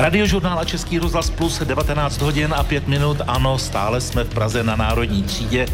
Radiožurnál a Český rozhlas plus 19 hodin a 5 minut. Ano, stále jsme v Praze na Národní třídě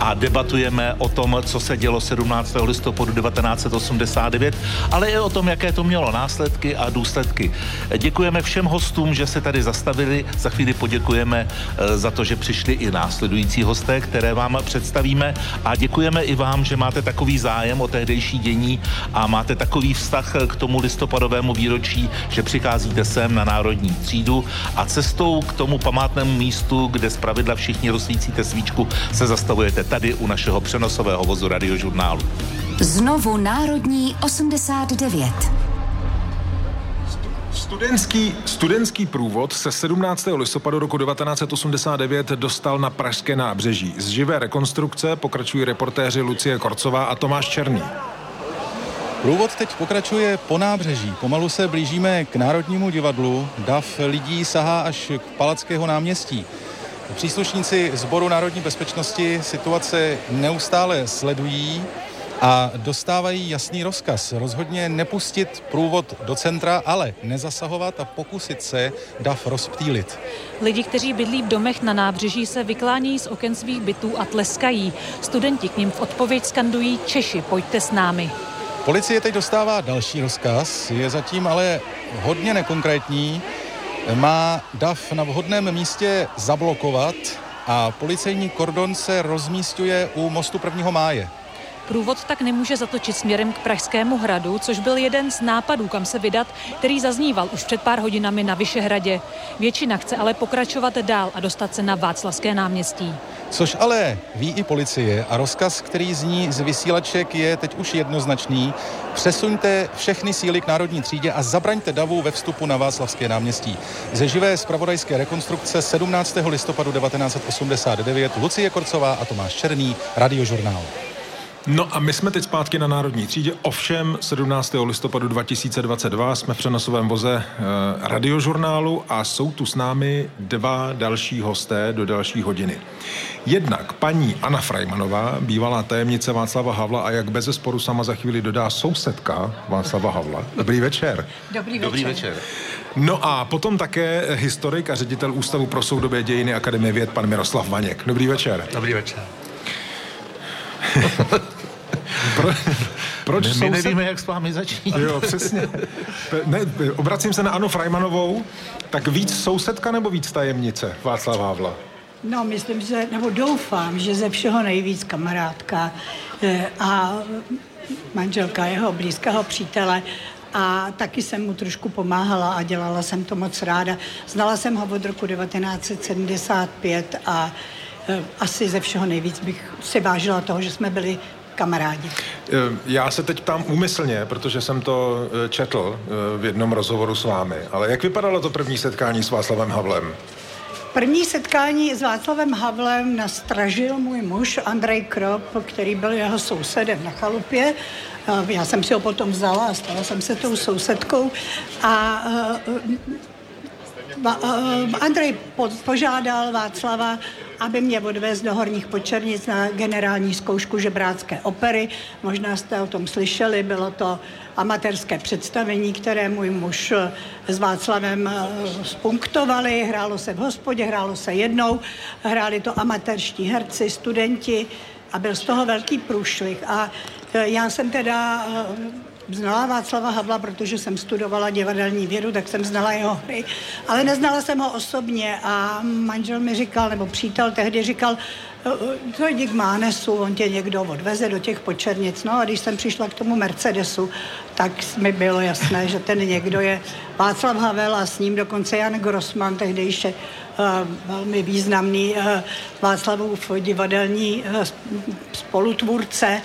a debatujeme o tom, co se dělo 17. listopadu 1989, ale i o tom, jaké to mělo následky a důsledky. Děkujeme všem hostům, že se tady zastavili. Za chvíli poděkujeme eh, za to, že přišli i následující hosté, které vám představíme a děkujeme i vám, že máte takový zájem o tehdejší dění a máte takový vztah k tomu listopadovému výročí, že přicházíte sem na Národní národní třídu a cestou k tomu památnému místu, kde z pravidla všichni rozsvícíte svíčku, se zastavujete tady u našeho přenosového vozu radiožurnálu. Znovu Národní 89. Studentský, studentský průvod se 17. listopadu roku 1989 dostal na Pražské nábřeží. Z živé rekonstrukce pokračují reportéři Lucie Korcová a Tomáš Černý. Průvod teď pokračuje po nábřeží. Pomalu se blížíme k Národnímu divadlu. Dav lidí sahá až k Palackého náměstí. Příslušníci Sboru národní bezpečnosti situace neustále sledují a dostávají jasný rozkaz. Rozhodně nepustit průvod do centra, ale nezasahovat a pokusit se dav rozptýlit. Lidi, kteří bydlí v domech na nábřeží, se vyklání z oken svých bytů a tleskají. Studenti k ním v odpověď skandují Češi, pojďte s námi. Policie teď dostává další rozkaz, je zatím ale hodně nekonkrétní. Má DAF na vhodném místě zablokovat a policejní kordon se rozmístuje u mostu 1. máje. Průvod tak nemůže zatočit směrem k Pražskému hradu, což byl jeden z nápadů, kam se vydat, který zazníval už před pár hodinami na Vyšehradě. Většina chce ale pokračovat dál a dostat se na Václavské náměstí. Což ale ví i policie a rozkaz, který zní z vysílaček, je teď už jednoznačný. Přesuňte všechny síly k národní třídě a zabraňte davu ve vstupu na Václavské náměstí. Ze živé zpravodajské rekonstrukce 17. listopadu 1989 Lucie Korcová a Tomáš Černý, Radiožurnál. No a my jsme teď zpátky na Národní třídě, ovšem 17. listopadu 2022 jsme v přenosovém voze e, radiožurnálu a jsou tu s námi dva další hosté do další hodiny. Jednak paní Anna Frajmanová, bývalá tajemnice Václava Havla a jak bez sporu sama za chvíli dodá sousedka Václava Havla. Dobrý večer. Dobrý večer. Dobrý večer. No a potom také historik a ředitel Ústavu pro soudobé dějiny Akademie věd, pan Miroslav Vaněk. Dobrý večer. Dobrý večer. Pro, proč My, my soused... nevíme, jak s vámi začít. Jo, přesně. Ne, obracím se na Anu Frajmanovou. Tak víc sousedka nebo víc tajemnice Václav Havla? No, myslím, že, nebo doufám, že ze všeho nejvíc kamarádka eh, a manželka jeho blízkého přítele a taky jsem mu trošku pomáhala a dělala jsem to moc ráda. Znala jsem ho od roku 1975 a asi ze všeho nejvíc bych si vážila toho, že jsme byli kamarádi. Eh, Já se teď ptám úmyslně, protože jsem to eh, četl eh, v jednom rozhovoru s vámi. Ale jak vypadalo to první setkání s Václavem Havlem? První setkání s Václavem Havlem nastražil můj muž Andrej Krop, který byl jeho sousedem na chalupě. Já jsem si ho potom vzala a stala jsem se tou sousedkou. A Andrej požádal Václava, aby mě odvez do Horních Počernic na generální zkoušku žebrácké opery. Možná jste o tom slyšeli, bylo to amatérské představení, které můj muž s Václavem spunktovali. Hrálo se v hospodě, hrálo se jednou, hráli to amatérští herci, studenti a byl z toho velký průšvih. A já jsem teda znala Václava Havla, protože jsem studovala divadelní vědu, tak jsem znala jeho hry, ale neznala jsem ho osobně a manžel mi říkal, nebo přítel tehdy říkal, to jdi k Mánesu, on tě někdo odveze do těch počernic. No a když jsem přišla k tomu Mercedesu, tak mi bylo jasné, že ten někdo je Václav Havel a s ním dokonce Jan Grossman, tehdejší uh, velmi významný uh, Václavův divadelní uh, spolutvůrce.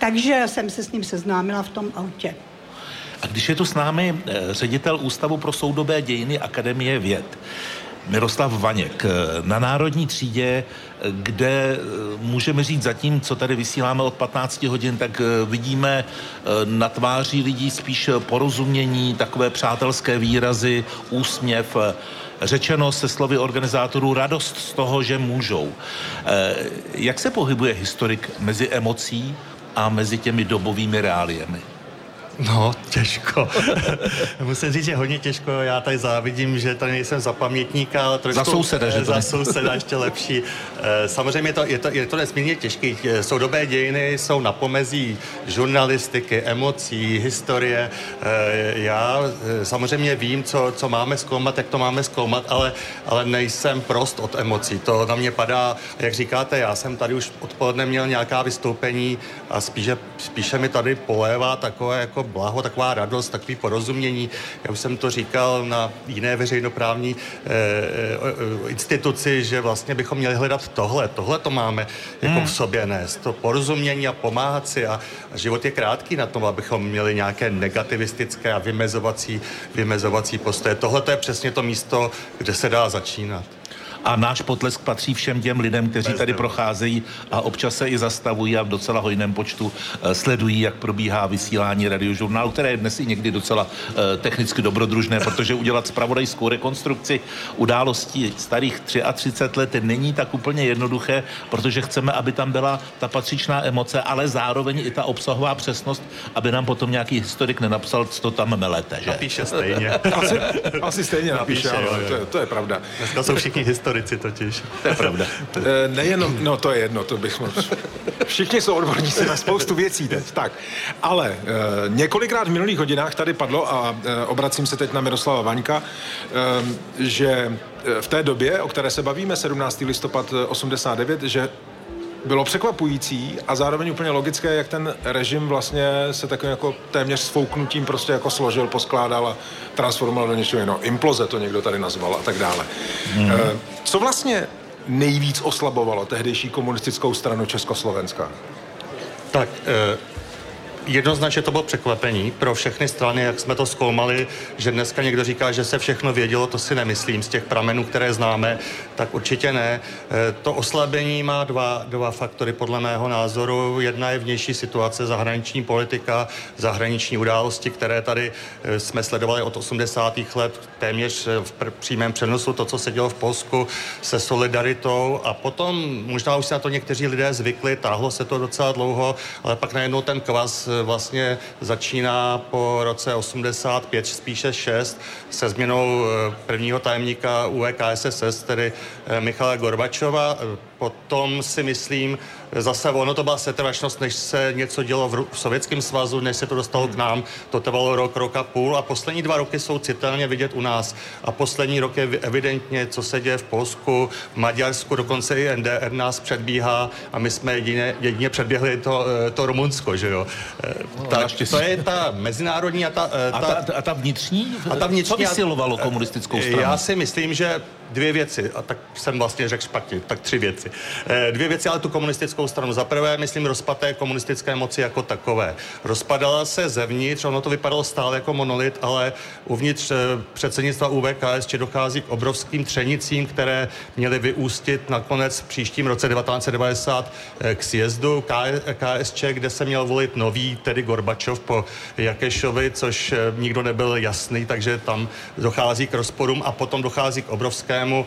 Takže jsem se s ním seznámila v tom autě. A když je tu s námi ředitel Ústavu pro soudobé dějiny Akademie věd, Miroslav Vaněk na Národní třídě, kde můžeme říct zatím, co tady vysíláme od 15 hodin, tak vidíme na tváři lidí spíš porozumění, takové přátelské výrazy, úsměv, řečeno se slovy organizátorů radost z toho, že můžou. Jak se pohybuje historik mezi emocí a mezi těmi dobovými reáliemi? No, těžko. Musím říct, že hodně těžko. Já tady závidím, že tady nejsem za pamětníka, ale trošku... Za souseda, že to Za souseda ještě lepší. Eh, Samozřejmě je to, je to, je to nesmírně těžké. Soudobé dějiny jsou na pomezí žurnalistiky, emocí, historie. Eh, Já eh, samozřejmě vím, co, co máme zkoumat, jak to máme zkoumat, ale, ale nejsem prost od emocí. To na mě padá, jak říkáte, já jsem tady už odpoledne měl nějaká vystoupení a spíše, spíše mi tady polévá takové jako blaho, taková radost, takový porozumění. Já už jsem to říkal na jiné veřejnoprávní eh, eh, instituci, že vlastně bychom měli hledat tohle. Tohle to máme jako v sobě nést. To porozumění a pomáhat si a, a život je krátký na tom, abychom měli nějaké negativistické a vymezovací, vymezovací postoje. Tohle to je přesně to místo, kde se dá začínat. A náš potlesk patří všem těm lidem, kteří tady procházejí a občas se i zastavují a v docela hojném počtu eh, sledují, jak probíhá vysílání radiožurnálu, které je dnes i někdy docela eh, technicky dobrodružné, protože udělat spravodajskou rekonstrukci událostí starých 33 let není tak úplně jednoduché, protože chceme, aby tam byla ta patřičná emoce, ale zároveň i ta obsahová přesnost, aby nám potom nějaký historik nenapsal, co to tam melete, že? Píše stejně. Asi, asi stejně napíše, Napíše, jo, jo. to, je, to je pravda. Dneska jsou všichni historici totiž. To je pravda. Eh, Nejenom, no to je jedno, to bych mohl. Všichni jsou odborníci na spoustu věcí teď. Tak, ale e, několikrát v minulých hodinách tady padlo, a e, obracím se teď na Miroslava Vaňka, e, že eh, v té době, o které se bavíme, 17. listopad eh, 89, že bylo překvapující a zároveň úplně logické, jak ten režim vlastně se takovým jako téměř sfouknutím prostě jako složil, poskládal a transformoval do něčeho jiného. Imploze to někdo tady nazval a tak dále. Hmm. Co vlastně nejvíc oslabovalo tehdejší komunistickou stranu Československa? Tak, eh, jednoznačně to bylo překvapení pro všechny strany, jak jsme to zkoumali, že dneska někdo říká, že se všechno vědělo, to si nemyslím z těch pramenů, které známe, tak určitě ne. Eh, To oslabení má dva, dva faktory podle mého názoru. Jedna je vnější situace, zahraniční politika, zahraniční události, které tady eh, jsme sledovali od 80. let téměř eh, v pr- přímém přenosu, to, co se dělo v Polsku se solidaritou a potom možná už se na to někteří lidé zvykli, táhlo se to docela dlouho, ale pak najednou ten kvaz eh, vlastně začíná po roce 85, spíše 6, se změnou eh, prvního tajemníka UEKSSS, tedy eh, Michala Gorbačova. Potom si myslím, zase ono to byla setrvačnost, než se něco dělo v, v Sovětském svazu, než se to dostalo k nám. To trvalo rok, rok a půl a poslední dva roky jsou citelně vidět u nás. A poslední rok je vi- evidentně, co se děje v Polsku, v Maďarsku, dokonce i NDR nás předbíhá a my jsme jedině, jedině předběhli to, eh, to Rumunsko, že jo. Eh, Ta, No, naštěstí. to je ta mezinárodní a ta... eh, A ta, a ta vnitřní? a ta vnitřní... Co vysilovalo komunistickou stranu? Já si myslím, že dvě věci, a tak jsem vlastně řekl špatně, tak tři věci. Eh, Dvě věci, ale tu komunistickou stranu. Za prvé, myslím, rozpad té komunistické moci jako takové. Rozpadala se zevnitř, ono to vypadalo stále jako monolit, ale uvnitř eh, předsednictva UVKS či dochází k obrovským třenicím, které měly vyústit nakonec v příštím roce 1990 eh, k sjezdu KSČ, kde se měl volit nový, tedy Gorbačov po Jakešovi, což nikdo nebyl jasný, takže tam dochází k rozporům a potom dochází k obrovskému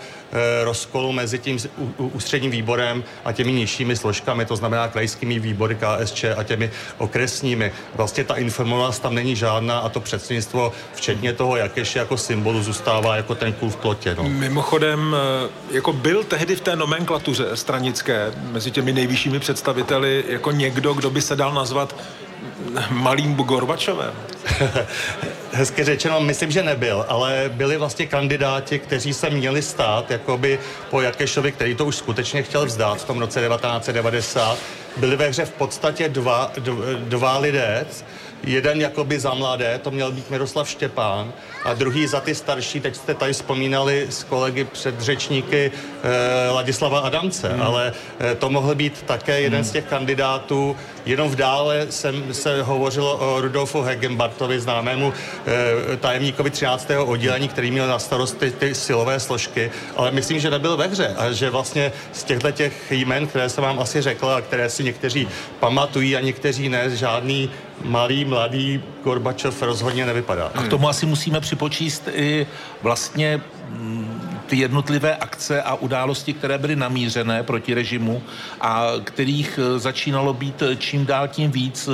rozkolu mezi tím ústředním výborem a těmi nižšími složkami, to znamená krajskými výbory KSČ a těmi okresními. Vlastně ta informovanost tam není žádná a to předsednictvo, včetně toho Jakeše jako symbolu, zůstává jako ten kůl v plotě. No. Mimochodem, eh, jako byl tehdy v té nomenklatuře stranické mezi těmi nejvyššími představiteli jako někdo, kdo by se dal nazvat malým Gorbačovem. Hezky řečeno, myslím, že nebyl, ale byli vlastně kandidáti, kteří se měli stát jakoby po Jakešovi, který to už skutečně chtěl vzdát v tom roce 1990. Byli ve hře v podstatě dva, dv- dva lidé, Jeden jakoby za mladé, to měl být Miroslav Štěpán, a druhý za ty starší, teď jste tady vzpomínali s kolegy předřečníky eh, Ladislava Adamce, hmm. ale eh, to mohl být také jeden hmm. z těch kandidátů. Jenom v dále jsem, se hovořilo o Rudolfu Hegenbartovi, známému eh, tajemníkovi 13. oddělení, který měl na starost ty, silové složky, ale myslím, že nebyl ve hře a že vlastně z těchto těch jmen, které jsem vám asi řekl a které si někteří pamatují a někteří ne, žádný malý, mladý Gorbačov rozhodně nevypadá. A k tomu asi musíme připočíst i vlastně mm, ty jednotlivé akce a události, které byly namířené proti režimu a kterých eh, začínalo být čím dál tím víc,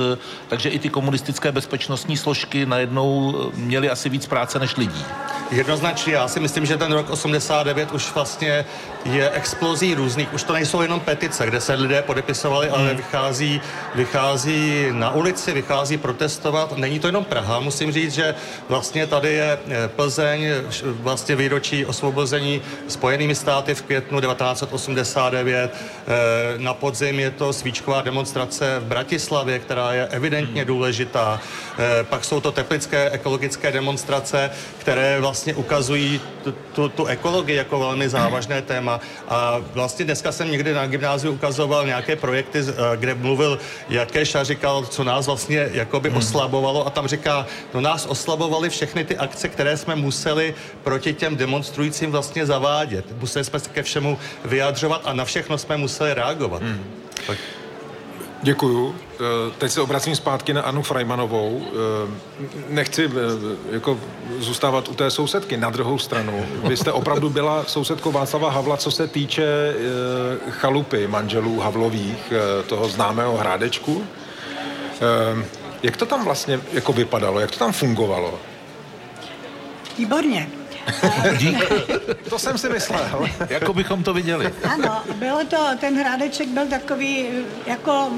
takže i ty komunistické bezpečnostní složky najednou měly asi víc práce než lidí. Jednoznačně, já si myslím, že ten rok 89 už vlastně je explozí různých, už to nejsou jenom petice, kde se lidé podepisovali, ale hmm. vychází, vychází na ulici, vychází protestovat. Není to jenom Praha, musím říct, že vlastně tady je eh, Plzeň, vlastně výročí osvobození spojenými státy v květnu 1989. Eh, na podzim je to svíčková demonstrace v Bratislavě, která je evidentně hmm. důležitá. Eh, pak jsou to teplické ekologické demonstrace, které vlastně ukazují tu, tu, tu ekologii jako velmi závažné téma. A vlastně dneska jsem někdy na gymnáziu ukazoval nějaké projekty, eh, kde mluvil Jakeš a říkal, co nás vlastně jakoby hmm. oslabovalo a tam říká, no nás oslabovaly všechny ty akce, které jsme museli proti těm demonstrujícím vlastně zavádět. Museli jsme se ke všemu vyjadřovat a na všechno jsme museli reagovat. Hmm. Tak. Děkuju. Eh, teď se obracím zpátky na Anu Frajmanovou. Eh, nechci eh, jako zůstávat u té sousedky. Na druhou stranu, vy jste opravdu byla sousedkou Václava Havla, co se týče chalupy manželů Havlových, toho známého hrádečku. Jak to tam vlastně jako vypadalo? Jak to tam fungovalo? Výborně. Dík. To jsem si myslel. jako bychom to viděli. Ano, bylo to, ten hrádeček byl takový jako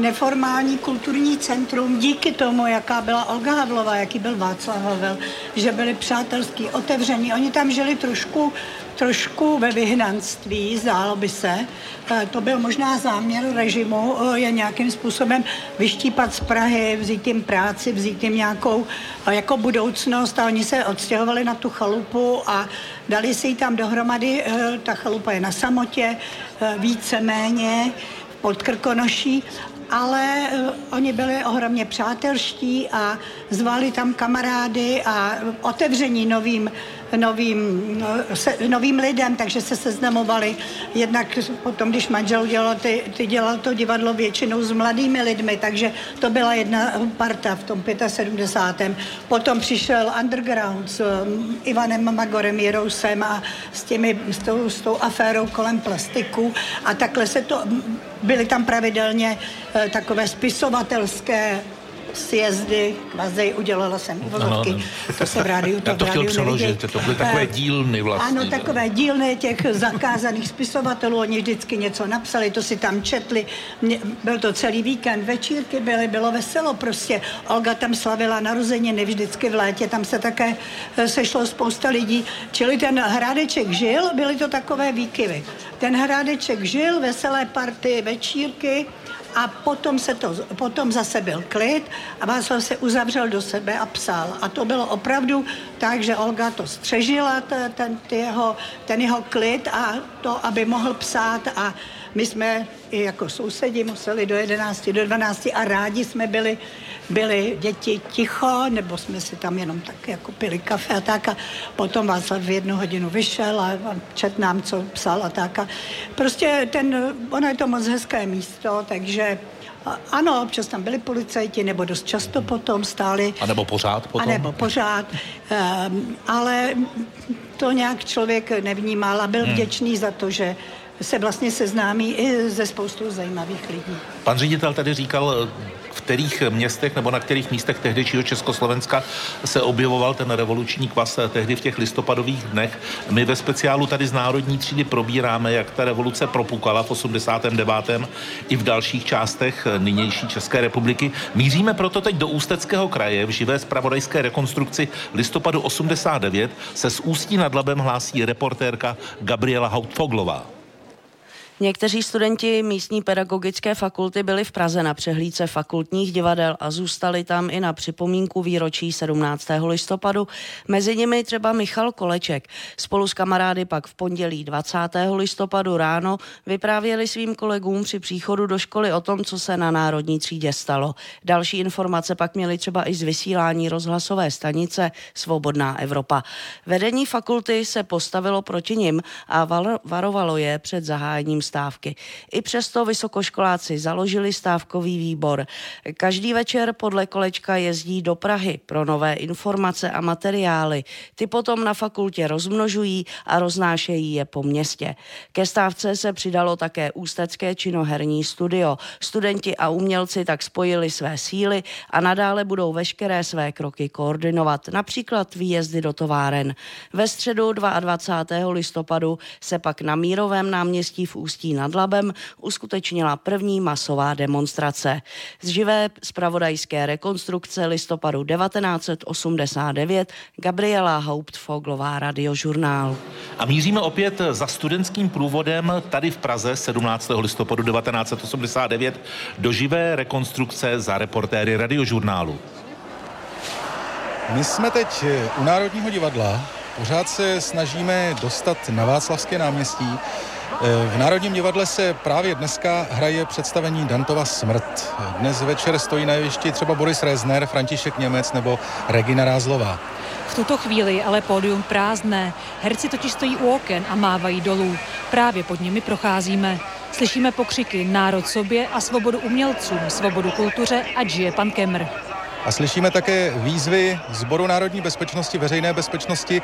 neformální kulturní centrum díky tomu, jaká byla Olga Havlová, jaký byl Václav Havel, že byli přátelský, otevření. Oni tam žili trošku, trošku ve vyhnanství, zdálo by se. E, to byl možná záměr režimu, e, je nějakým způsobem vyštípat z Prahy, vzít jim práci, vzít jim nějakou e, jako budoucnost a oni se odstěhovali na tu chalupu a dali si ji tam dohromady. Ta chalupa je na samotě, víceméně pod Krkonoší ale uh, oni byli ohromně přátelští a zvali tam kamarády a otevření novým, novým, no, se, novým lidem, takže se seznamovali. Jednak potom, když manžel dělal, ty, ty dělal to divadlo většinou s mladými lidmi, takže to byla jedna parta v tom 75. Potom přišel underground s um, Ivanem Magorem Jirousem a s, těmi, s, tou, s tou aférou kolem plastiku a takhle se to, byly tam pravidelně eh, takové spisovatelské sjezdy, kvazi, udělala jsem uvozovky, to se v rádiu, to, to v rádiu chtěl přeložit, to byly takové eh, dílny vlastně. Ano, takové dílny těch zakázaných spisovatelů, oni vždycky něco napsali, to si tam četli, byl to celý víkend, večírky byly, bylo veselo prostě, Olga tam slavila narozeniny vždycky v létě, tam se také eh, sešlo spousta lidí, čili ten Hrádeček žil, byly to takové výkyvy. Ten Hrádeček žil, veselé party, večírky, a potom, se to, potom zase byl klid a Václav se uzavřel do sebe a psal. A to bylo opravdu tak, že Olga to střežila, ten, ten, jeho, ten jeho klid a to, aby mohl psát a my jsme i jako sousedi museli do 11, do 12 a rádi jsme byli, byli děti ticho, nebo jsme si tam jenom tak jako pili kafe a tak a potom Václav v jednu hodinu vyšel a, a čet nám, co psal a tak a prostě ten, ono je to moc hezké místo, takže ano, občas tam byli policajti, nebo dost často potom stáli. A nebo pořád potom? A nebo pořád, um, ale to nějak člověk nevnímal a byl hmm. vděčný za to, že se vlastně seznámí i ze spoustu zajímavých lidí. Pan ředitel tady říkal, v kterých městech nebo na kterých místech tehdejšího Československa se objevoval ten revoluční kvas tehdy v těch listopadových dnech. My ve speciálu tady z Národní třídy probíráme, jak ta revoluce propukala v 89. i v dalších částech nynější České republiky. Míříme proto teď do Ústeckého kraje v živé spravodajské rekonstrukci listopadu 89 se z Ústí nad Labem hlásí reportérka Gabriela Hautfoglová. Někteří studenti místní pedagogické fakulty byli v Praze na přehlídce fakultních divadel a zůstali tam i na připomínku výročí 17. listopadu. Mezi nimi třeba Michal Koleček. Spolu s kamarády pak v pondělí 20. listopadu ráno vyprávěli svým kolegům při příchodu do školy o tom, co se na Národní třídě stalo. Další informace pak měli třeba i z vysílání rozhlasové stanice Svobodná Evropa. Vedení fakulty se postavilo proti nim a varovalo je před zahájením stávky. I přesto vysokoškoláci založili stávkový výbor. Každý večer podle kolečka jezdí do Prahy pro nové informace a materiály. Ty potom na fakultě rozmnožují a roznášejí je po městě. Ke stávce se přidalo také Ústecké činoherní studio. Studenti a umělci tak spojili své síly a nadále budou veškeré své kroky koordinovat, například výjezdy do továren. Ve středu 22. listopadu se pak na Mírovém náměstí v Ústí nad Labem uskutečnila první masová demonstrace. Z živé spravodajské rekonstrukce listopadu 1989 Gabriela Hauptfoglová radiožurnál. A míříme opět za studentským průvodem tady v Praze 17. listopadu 1989 do živé rekonstrukce za reportéry radiožurnálu. My jsme teď u Národního divadla. Pořád se snažíme dostat na Václavské náměstí. V Národním divadle se právě dneska hraje představení Dantova Smrt. Dnes večer stojí na jevišti třeba Boris Rezner, František Němec nebo Regina Rázlová. V tuto chvíli ale pódium prázdné. Herci totiž stojí u oken a mávají dolů. Právě pod nimi procházíme. Slyšíme pokřiky národ sobě a svobodu umělcům, svobodu kultuře a žije pan Kemr. A slyšíme také výzvy Zboru národní bezpečnosti, veřejné bezpečnosti.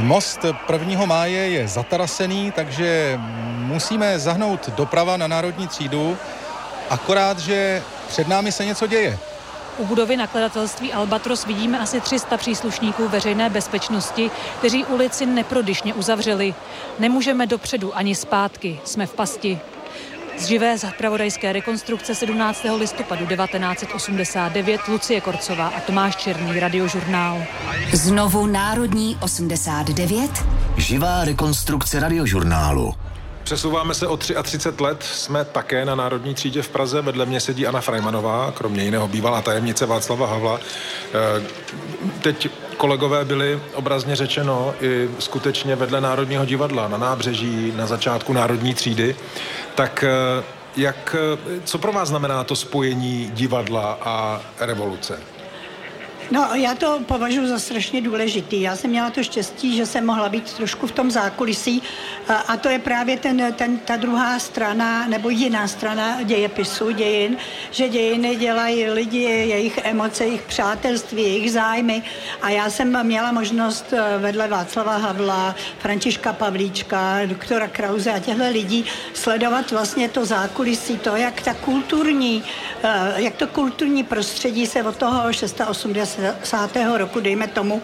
Most 1. máje je zatarasený, takže musíme zahnout doprava na národní třídu, akorát, že před námi se něco děje. U budovy nakladatelství Albatros vidíme asi 300 příslušníků veřejné bezpečnosti, kteří ulici neprodyšně uzavřeli. Nemůžeme dopředu ani zpátky, jsme v pasti. Z živé zpravodajské rekonstrukce 17. listopadu 1989 Lucie Korcová a Tomáš Černý, radiožurnál. Znovu Národní 89. Živá rekonstrukce radiožurnálu. Přesouváme se o 33 let, jsme také na Národní třídě v Praze, vedle mě sedí Anna Frajmanová, kromě jiného bývalá tajemnice Václava Havla. Eh, teď kolegové byli obrazně řečeno i skutečně vedle Národního divadla, na nábřeží, na začátku Národní třídy. Tak eh, jak, eh, co pro vás znamená to spojení divadla a revoluce? No, já to považuji za strašně důležitý. Já jsem měla to štěstí, že jsem mohla být trošku v tom zákulisí a to je právě ten, ten, ta druhá strana nebo jiná strana dějepisu, dějin, že dějiny dělají lidi, jejich emoce, jejich přátelství, jejich zájmy a já jsem měla možnost eh, vedle Václava Havla, Františka Pavlíčka, doktora Krause a těchto lidí sledovat vlastně to zákulisí, to, jak ta kulturní, eh, jak to kulturní prostředí se od toho 680 roku, dejme tomu,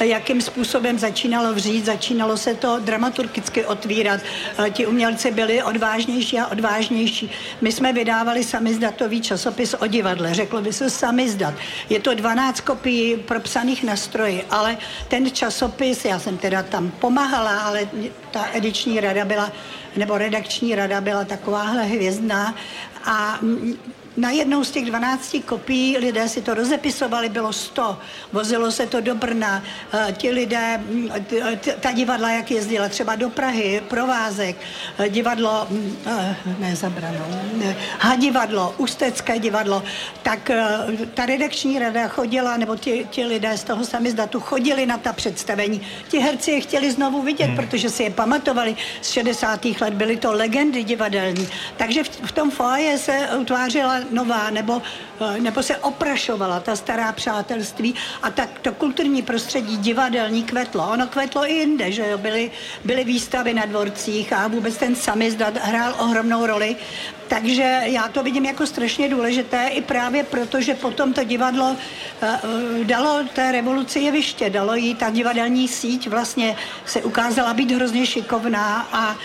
jakým způsobem začínalo vřít, začínalo se to dramaturgicky otvírat. Eh, ti umělci byli odvážnější a odvážnější. My jsme vydávali samizdatový časopis o divadle, řeklo by se samizdat. Je to 12 kopií propsaných na stroji, ale ten časopis, já jsem teda tam pomáhala, ale ta ediční rada byla, nebo redakční rada byla takováhle hvězdná a na jednou z těch 12 kopií lidé si to rozepisovali, bylo 100, vozilo se to do Brna, eh, ti lidé, mm, ta divadla, jak jezdila třeba do Prahy, provázek, eh, divadlo, mm, eh, ne zabranou, ne, divadlo, Ústecké divadlo, tak ta redakční rada chodila, nebo ti, ti lidé z toho samizdatu chodili na ta představení. Ti herci je chtěli znovu vidět, hmm. protože si je pamatovali z 60. let, byly to legendy divadelní. Takže v, v tom foaje se utvářela nová, nebo, eh, nebo se oprašovala ta stará přátelství a tak to kulturní prostředí divadelní kvetlo. Ono kvetlo i jinde, že jo, byly, byly výstavy na dvorcích a vůbec ten samizdat hrál ohromnou roli. Takže já to vidím jako strašně důležité i právě proto, že potom to divadlo uh, dalo té revoluci jeviště, dalo jí ta divadelní síť vlastně se ukázala být hrozně šikovná a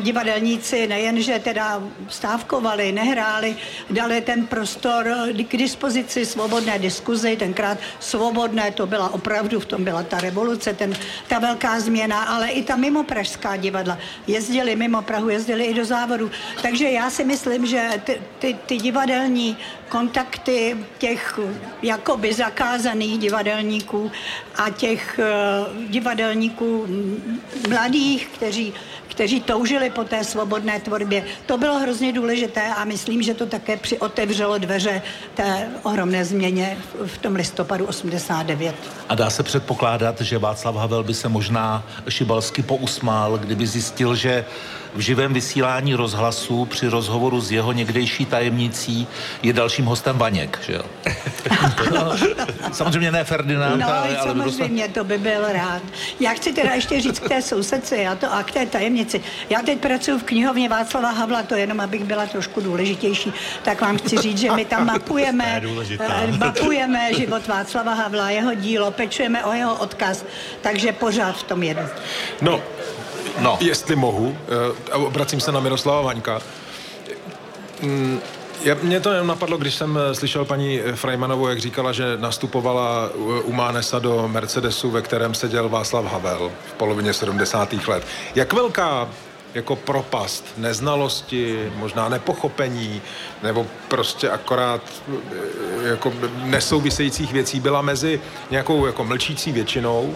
divadelníci nejenže teda stávkovali, nehráli, dali ten prostor k dispozici svobodné diskuzi, tenkrát svobodné, to byla opravdu, v tom byla ta revoluce, ten, ta velká změna, ale i ta mimo pražská divadla jezdili mimo Prahu, jezdili i do závodu. Takže Takže já si myslím, že ty, ty, ty divadelní kontakty těch jakoby zakázaných divadelníků a těch uh, divadelníků mladých, kteří kteří toužili po té svobodné tvorbě. To bylo hrozně důležité a myslím, že to také přiotevřelo dveře té ohromné změně v tom listopadu 89. A dá se předpokládat, že Václav Havel by se možná šibalsky pousmál, kdyby zjistil, že v živém vysílání rozhlasu při rozhovoru s jeho někdejší tajemnicí je dalším hostem Vaněk, že jo? no, samozřejmě ne Ferdinand, no, ale, ale samozřejmě, to by byl rád. Já chci teda ještě říct k té sousedce a, to, a k té tajemnici. Já teď pracuji v knihovně Václava Havla, to jenom, abych byla trošku důležitější, tak vám chci říct, že my tam mapujeme, eh, mapujeme život Václava Havla, jeho dílo, pečujeme o jeho odkaz, takže pořád v tom jedu. No, No. Jestli mohu, eh, a obracím se na Miroslava Vaňka. Já, mě to napadlo, když jsem eh, slyšel paní Frajmanovou, jak říkala, že nastupovala u Mánesa do Mercedesu, ve kterém seděl Václav Havel v polovině 70. let. Jak velká jako propast neznalosti, možná nepochopení, nebo prostě akorát eh, jako nesouvisejících věcí byla mezi nějakou jako mlčící většinou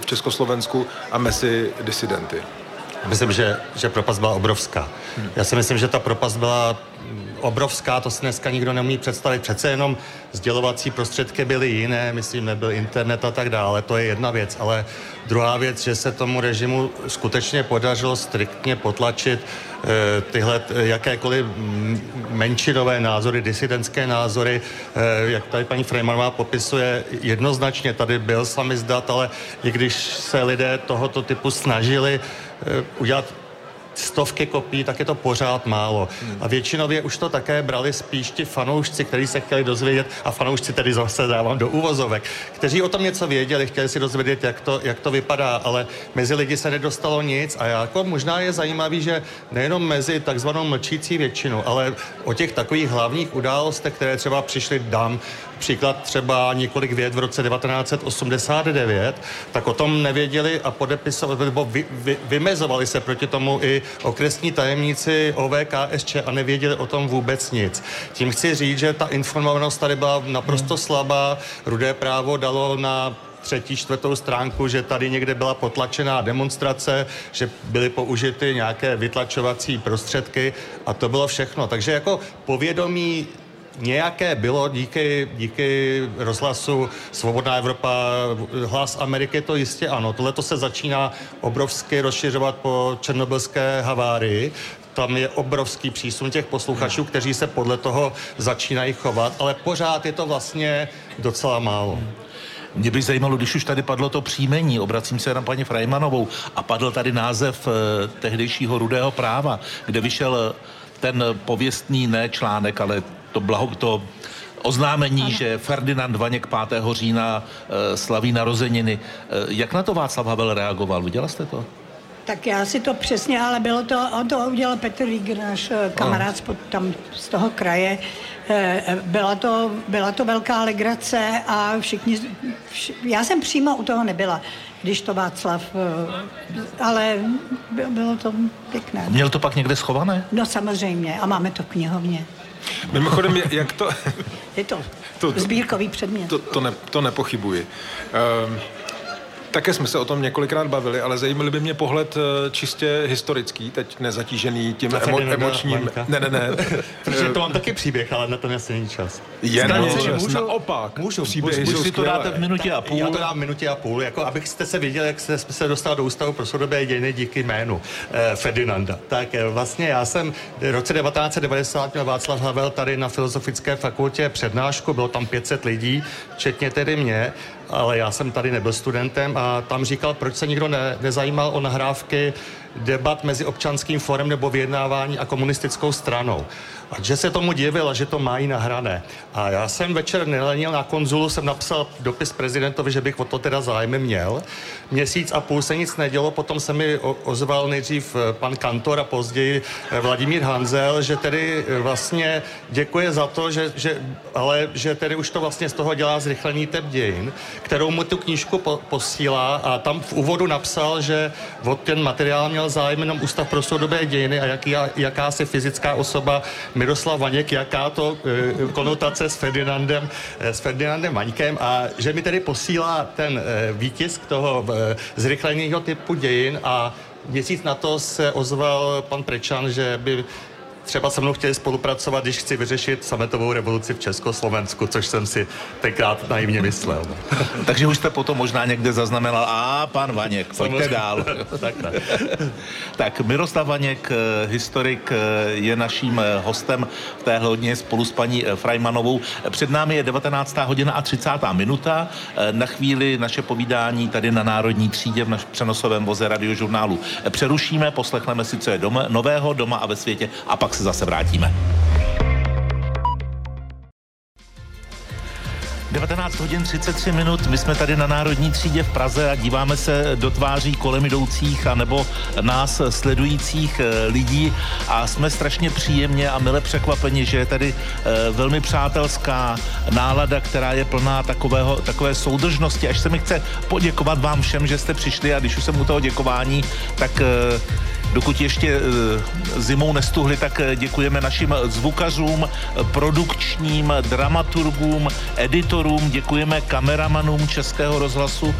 v Československu a mezi disidenty. Myslím, že, že propast byla obrovská. Hmm. Já si myslím, že ta propast byla obrovská, to si dneska nikdo neumí představit. Přece jenom sdělovací prostředky byly jiné, myslím, nebyl internet a tak dále, to je jedna věc, ale druhá věc, že se tomu režimu skutečně podařilo striktně potlačit e, tyhle jakékoliv menšinové názory, disidentské názory, e, jak tady paní Frejmanová popisuje, jednoznačně tady byl samizdat, ale i když se lidé tohoto typu snažili udělat stovky kopií, tak je to pořád málo. A většinově už to také brali spíš ti fanoušci, kteří se chtěli dozvědět, a fanoušci tedy zase dávám do úvozovek, kteří o tom něco věděli, chtěli si dozvědět, jak to, jak to vypadá, ale mezi lidi se nedostalo nic a jako možná je zajímavý, že nejenom mezi takzvanou mlčící většinu, ale o těch takových hlavních událostech, které třeba přišly dám příklad třeba několik věd v roce 1989, tak o tom nevěděli a podepisovali, nebo vy, vy, vymezovali se proti tomu i okresní tajemníci OVKSČ a nevěděli o tom vůbec nic. Tím chci říct, že ta informovanost tady byla naprosto slabá. Rudé právo dalo na třetí, čtvrtou stránku, že tady někde byla potlačená demonstrace, že byly použity nějaké vytlačovací prostředky a to bylo všechno. Takže jako povědomí nějaké bylo díky, díky rozhlasu Svobodná Evropa, hlas Ameriky, to jistě ano. Tohle to se začíná obrovsky rozšiřovat po černobylské havárii. Tam je obrovský přísun těch posluchačů, kteří se podle toho začínají chovat, ale pořád je to vlastně docela málo. Mě by zajímalo, když už tady padlo to příjmení, obracím se na paní Frajmanovou, a padl tady název eh, tehdejšího rudého práva, kde vyšel ten pověstný ne článek, ale to, blaho, to oznámení, ano. že Ferdinand Vaněk 5. října e, slaví narozeniny. E, jak na to Václav Havel reagoval? Viděla jste to? Tak já si to přesně, ale bylo to, on to udělal Petr Ríger, náš eh, kamarád no. tam z toho kraje. Byla to, byla to velká legrace a všichni, vš, já jsem přímo u toho nebyla, když to Václav, ale bylo to pěkné. Měl to pak někde schované? No samozřejmě a máme to v knihovně. Mimochodem, jak to... Je to, to sbírkový předmět. To, to, ne, to nepochybuji. Um, také jsme se o tom několikrát bavili, ale zajímali by mě pohled eh, čistě historický, teď nezatížený tím emo, emočním... Ne, ne, ne. Protože to mám taky příběh, ale na to asi není čas. Je na čas, můžu, naopak. Můžu, příběhy můžu, si to dáte v minutě a půl. Já to dám v minutě a půl, jako abyste se viděli, jak jste se dostal do ústavu pro soudobé dějiny díky jménu eh, Ferdinanda. Tak eh, vlastně já jsem v roce 1990 měl Václav Havel tady na Filozofické fakultě přednášku, bylo tam 500 lidí, včetně tedy mě ale já jsem tady nebyl studentem a tam říkal, proč se nikdo ne, nezajímal o nahrávky debat mezi občanským forem nebo vyjednávání a komunistickou stranou. A že se tomu divil a že to mají nahrané. A já jsem večer nelenil na konzulu, jsem napsal dopis prezidentovi, že bych o to teda zájmy měl. Měsíc a půl se nic nedělo, potom se mi ozval nejdřív eh, pan Kantor a později eh, Vladimír Hanzel, že tedy eh, vlastně děkuje za to, že, že, ale že tedy už to vlastně z toho dělá zrychlený tep dějin, kterou mu tu knížku po, posílá a tam v úvodu napsal, že ten materiál měl měl zájem jenom Ústav pro soudobé dějiny a jaký, jaká se fyzická osoba Miroslav Vaněk, jaká to e, konotace s Ferdinandem, e, s Ferdinandem Vaňkem a že mi tedy posílá ten e, výtisk toho e, zrychleného typu dějin a měsíc na to se ozval pan Prečan, že by třeba se mnou chtěli spolupracovat, když chci vyřešit sametovou revoluci v Československu, což jsem si tenkrát naivně myslel. Takže už jste potom možná někde zaznamenal, a pan Vaněk, pojďte dál. tak, ne. tak Miroslav Vaněk, eh, historik, eh, je naším eh, hostem v téhle hodně spolu s paní Frajmanovou. Před námi je 19. hodina a 30. minuta. Na chvíli naše povídání tady na Národní třídě v našem přenosovém voze radiožurnálu přerušíme, poslechneme si, co je doma, nového doma a ve světě a pak pak se zase vrátíme. 19 hodin 33 minut, my jsme tady na Národní třídě v Praze a díváme se do tváří kolem jdoucích a nebo nás sledujících eh, lidí a jsme strašně příjemně a mile překvapeni, že je tady eh, velmi přátelská nálada, která je plná takového, takové soudržnosti. Až se mi chce poděkovat vám všem, že jste přišli a když už jsem u toho děkování, tak eh, Dokud ještě eh, zimou nestuhli, tak eh, děkujeme našim zvukařům, produkčním, dramaturgům, editorům, děkujeme kameramanům Českého rozhlasu.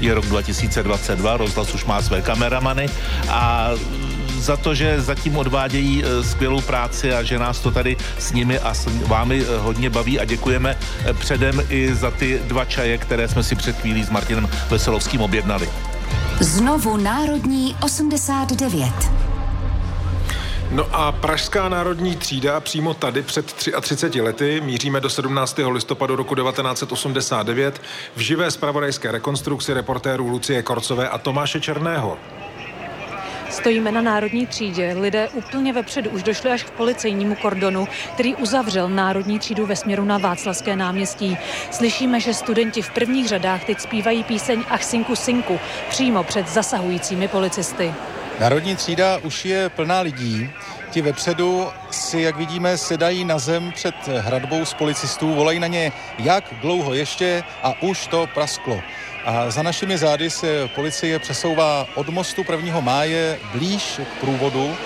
Je rok 2022, rozhlas už má své kameramany a za to, že zatím odvádějí eh, skvělou práci a že nás to tady s nimi a s vámi hodně baví a děkujeme předem i za ty dva čaje, které jsme si před chvílí s Martinem Veselovským objednali. Znovu Národní 89. No a Pražská národní třída přímo tady před 33 lety, míříme do 17. listopadu roku 1989, v živé spravodajské rekonstrukci reportérů Lucie Korcové a Tomáše Černého. Stojíme na národní třídě. Lidé úplně vepředu už došli až k policejnímu kordonu, který uzavřel národní třídu ve směru na Václavské náměstí. Slyšíme, že studenti v prvních řadách teď zpívají píseň Ach sinku sinku přímo před zasahujícími policisty. Národní třída už je plná lidí. Ti vepředu si, jak vidíme, sedají na zem před hradbou z policistů, volají na ně, jak dlouho ještě a už to prasklo. A za našimi zády se policie přesouvá od mostu 1. máje blíž k průvodu.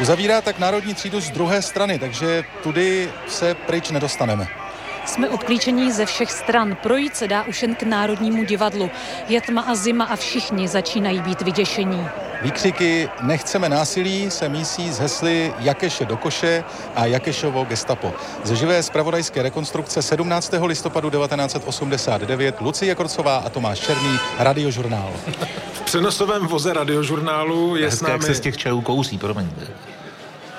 Uzavírá tak národní třídu z druhé strany, takže tudy se pryč nedostaneme. Jsme obklíčení ze všech stran. Projít se dá už jen k Národnímu divadlu. Je tma a zima a všichni začínají být vyděšení. Výkřiky Nechceme násilí se mísí z hesly Jakeše do koše a Jakešovo gestapo. Ze živé spravodajské rekonstrukce 17. listopadu 1989 Lucie Korcová a Tomáš Černý, Radiožurnál. V přenosovém voze Radiožurnálu je Hezké, s námi... jak se z těch čajů kousí, promiňte.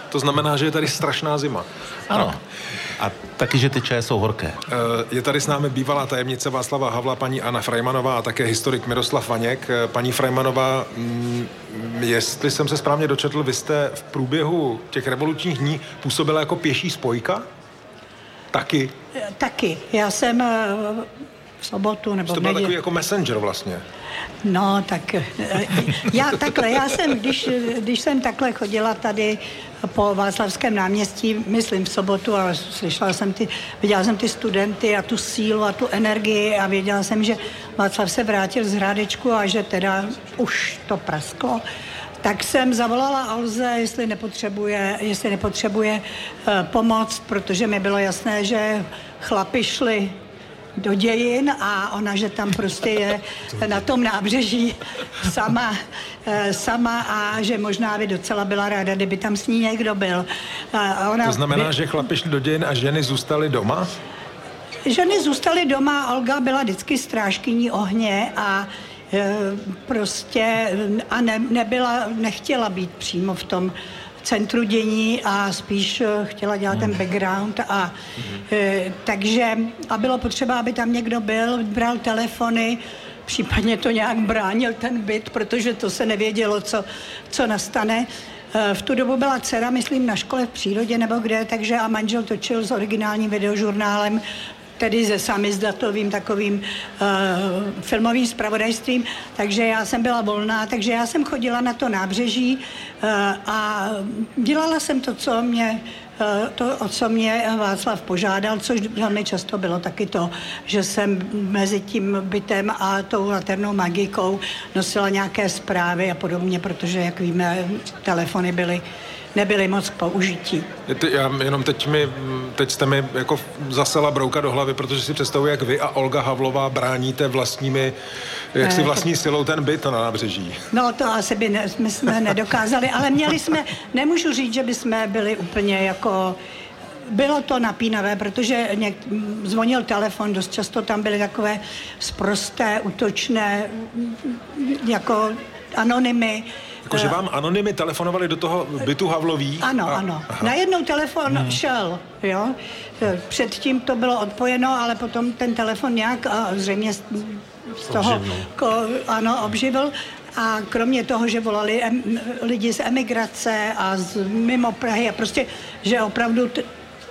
To znamená, že je tady strašná zima. Ano. A taky, že ty čaje jsou horké. Eh, je tady s námi bývalá tajemnice Václava Havla, paní Anna Frajmanová a také historik Miroslav Vaněk. Eh, paní Frajmanová, mm, jestli jsem se správně dočetl, vy jste v průběhu těch revolučních dní působila jako pěší spojka? Taky? Taky. Já jsem eh, v sobotu nebo Jste byla neděli. takový jako messenger vlastně. No, tak eh, já takhle, já jsem, když, když jsem takhle chodila tady po Václavském náměstí, myslím v sobotu a slyšela jsem ty, viděla jsem ty studenty a tu sílu a tu energii a věděla jsem, že Václav se vrátil z Hrádečku a že teda už to prasklo. Tak jsem zavolala Olze, jestli nepotřebuje, jestli nepotřebuje uh, pomoc, protože mi bylo jasné, že chlapi šli do dějin a ona, že tam prostě je na tom nábřeží sama, eh, sama a že možná by docela byla ráda, kdyby tam s ní někdo byl. A ona, To znamená, že chlapi šli do dějin a ženy zůstaly doma? Ženy zůstaly doma, Olga byla vždycky strážkyní ohně a e, prostě a ne, nebyla, nechtěla být přímo v tom centru dění a spíš eh, chtěla dělat ten background a e, takže a bylo potřeba, aby tam někdo byl, bral telefony, případně to nějak bránil ten byt, protože to se nevědělo, co, co nastane. E, V tu dobu byla dcera, myslím, na škole v přírodě nebo kde, takže a manžel točil s originálním videožurnálem tedy se samizdatovým takovým uh, filmovým spravodajstvím, takže já jsem byla volná, takže já jsem chodila na to nábřeží uh, a dělala jsem to, co mě eh, to, o co mě Václav požádal, což velmi často bylo taky to, že jsem mezi tím bytem a tou laternou magikou nosila nějaké zprávy a podobně, protože, jak víme, telefony byly nebyly moc k použití. Já jenom teď, mi, teď jste mi jako zasela brouka do hlavy, protože si představuji, jak vy a Olga Havlová bráníte vlastními, jak si vlastní silou ten byt na nábřeží. No to asi by ne, my jsme nedokázali, ale měli jsme, nemůžu říct, že by jsme byli úplně jako bylo to napínavé, protože něk, zvonil telefon, dost často tam byly takové sprosté, útočné, jako anonymy, Jakože vám anonymy telefonovali do toho bytu Havlový? Ano, a, ano. Aha. Najednou telefon hmm. šel, jo. Předtím to bylo odpojeno, ale potom ten telefon nějak a zřejmě z, z toho, ko, ano, obživil. A kromě toho, že volali em, lidi z emigrace a z mimo Prahy a prostě, že opravdu t-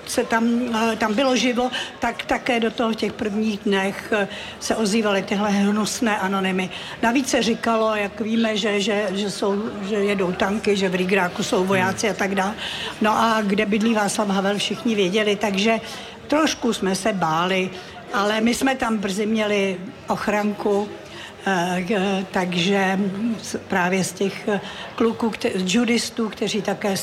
se tam, eh, tam bylo živo, tak také do toho v těch prvních dnech eh, se ozývaly tyhle hnusné anonymy. Navíc se říkalo, jak víme, že, že, že, jsou, že jedou tanky, že v Rigráku jsou vojáci a tak dále. No a kde bydlí Václav Havel, všichni věděli, takže trošku jsme se báli, ale my jsme tam brzy měli ochranku, takže právě z těch eh, kluků, judistů, kteří také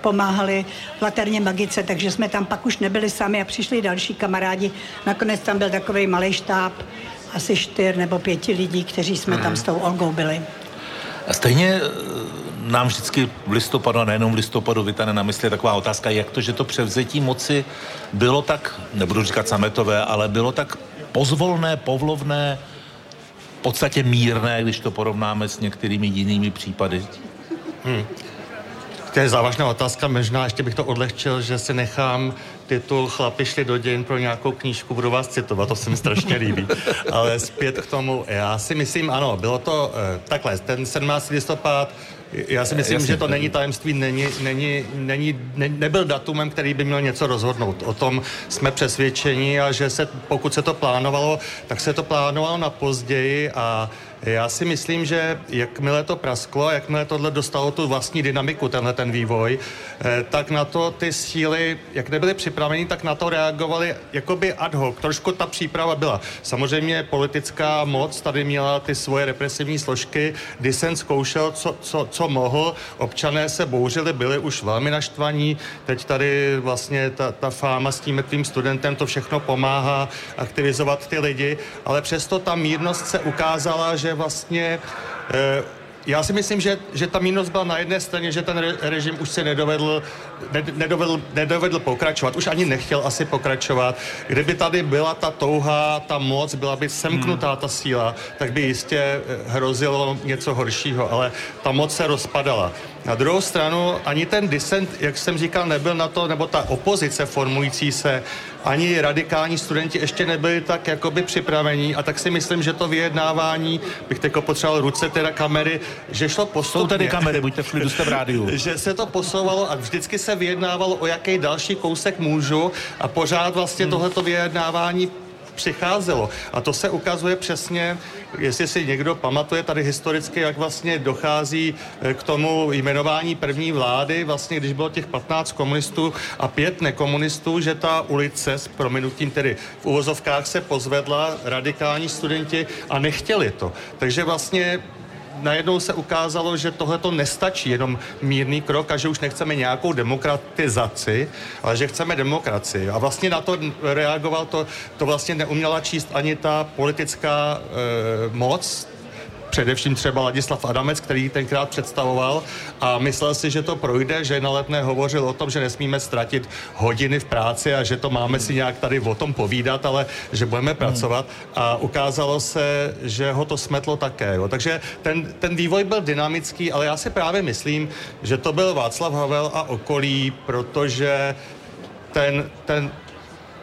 pomáhali v laterně magice, takže jsme tam pak už nebyli sami a přišli další kamarádi. Nakonec tam byl takový malý štáb, asi čtyř nebo pěti lidí, kteří jsme tam s tou Olgou byli. A stejně eh, nám vždycky v listopadu, a nejenom v listopadu, vytane na mysli taková otázka, jak to, že to převzetí moci bylo tak, nebudu říkat sametové, ale bylo tak pozvolné, povlovné, podstatě mírné, když to porovnáme s některými jinými případy. Hmm. To je závažná otázka, možná ještě bych to odlehčil, že si nechám titul Chlapi šli do dějin pro nějakou knížku, budu vás citovat, to se mi strašně líbí. Ale zpět k tomu, já si myslím, ano, bylo to eh, takhle, ten 17. listopad já si myslím, Jasně. že to není tajemství, není, není, není, ne, nebyl datumem, který by měl něco rozhodnout. O tom jsme přesvědčeni a že se, pokud se to plánovalo, tak se to plánovalo na později a já si myslím, že jakmile to prasklo, jakmile tohle dostalo tu vlastní dynamiku, tenhle ten vývoj, eh, tak na to ty síly, jak nebyly připraveny, tak na to reagovali jakoby ad hoc. Trošku ta příprava byla. Samozřejmě politická moc tady měla ty svoje represivní složky, Disen zkoušel, co, co, co mohl, občané se bouřili, byli už velmi naštvaní, teď tady vlastně ta, ta fáma s tím mrtvým studentem, to všechno pomáhá aktivizovat ty lidi, ale přesto ta mírnost se ukázala, že vlastně eh, já si myslím, že, že ta mínost byla na jedné straně, že ten režim už se nedovedl, ne, nedovedl, nedovedl pokračovat, už ani nechtěl asi pokračovat. Kdyby tady byla ta touha, ta moc, byla by semknutá hmm. ta síla, tak by jistě eh, hrozilo něco horšího, ale ta moc se rozpadala. Na druhou stranu ani ten disent, jak jsem říkal, nebyl na to, nebo ta opozice formující se, ani radikální studenti ještě nebyli tak jakoby připravení a tak si myslím, že to vyjednávání, bych teď potřeboval ruce teda kamery, že šlo postupně. Jsou tady kamery, buďte v klidu, jste v rádiu. že se to posouvalo a vždycky se vyjednávalo, o jaký další kousek můžu a pořád vlastně hmm. tohleto vyjednávání přicházelo. A to se ukazuje přesně, jestli si někdo pamatuje tady historicky, jak vlastně dochází eh, k tomu jmenování první vlády, vlastně když bylo těch 15 komunistů a pět nekomunistů, že ta ulice s prominutím tedy v uvozovkách se pozvedla radikální studenti a nechtěli to. Takže vlastně najednou se ukázalo, že tohle to nestačí, jenom mírný krok a že už nechceme nějakou demokratizaci, ale že chceme demokracii. A vlastně na to reagoval to, to vlastně neuměla číst ani ta politická e, moc, především třeba Ladislav Adamec, který tenkrát představoval a myslel si, že to projde, že na letné hovořil o tom, že nesmíme ztratit hodiny v práci a že to máme si nějak tady o tom povídat, ale že budeme hmm. pracovat a ukázalo se, že ho to smetlo také. Jo. Takže ten, ten vývoj byl dynamický, ale já si právě myslím, že to byl Václav Havel a okolí, protože ten, ten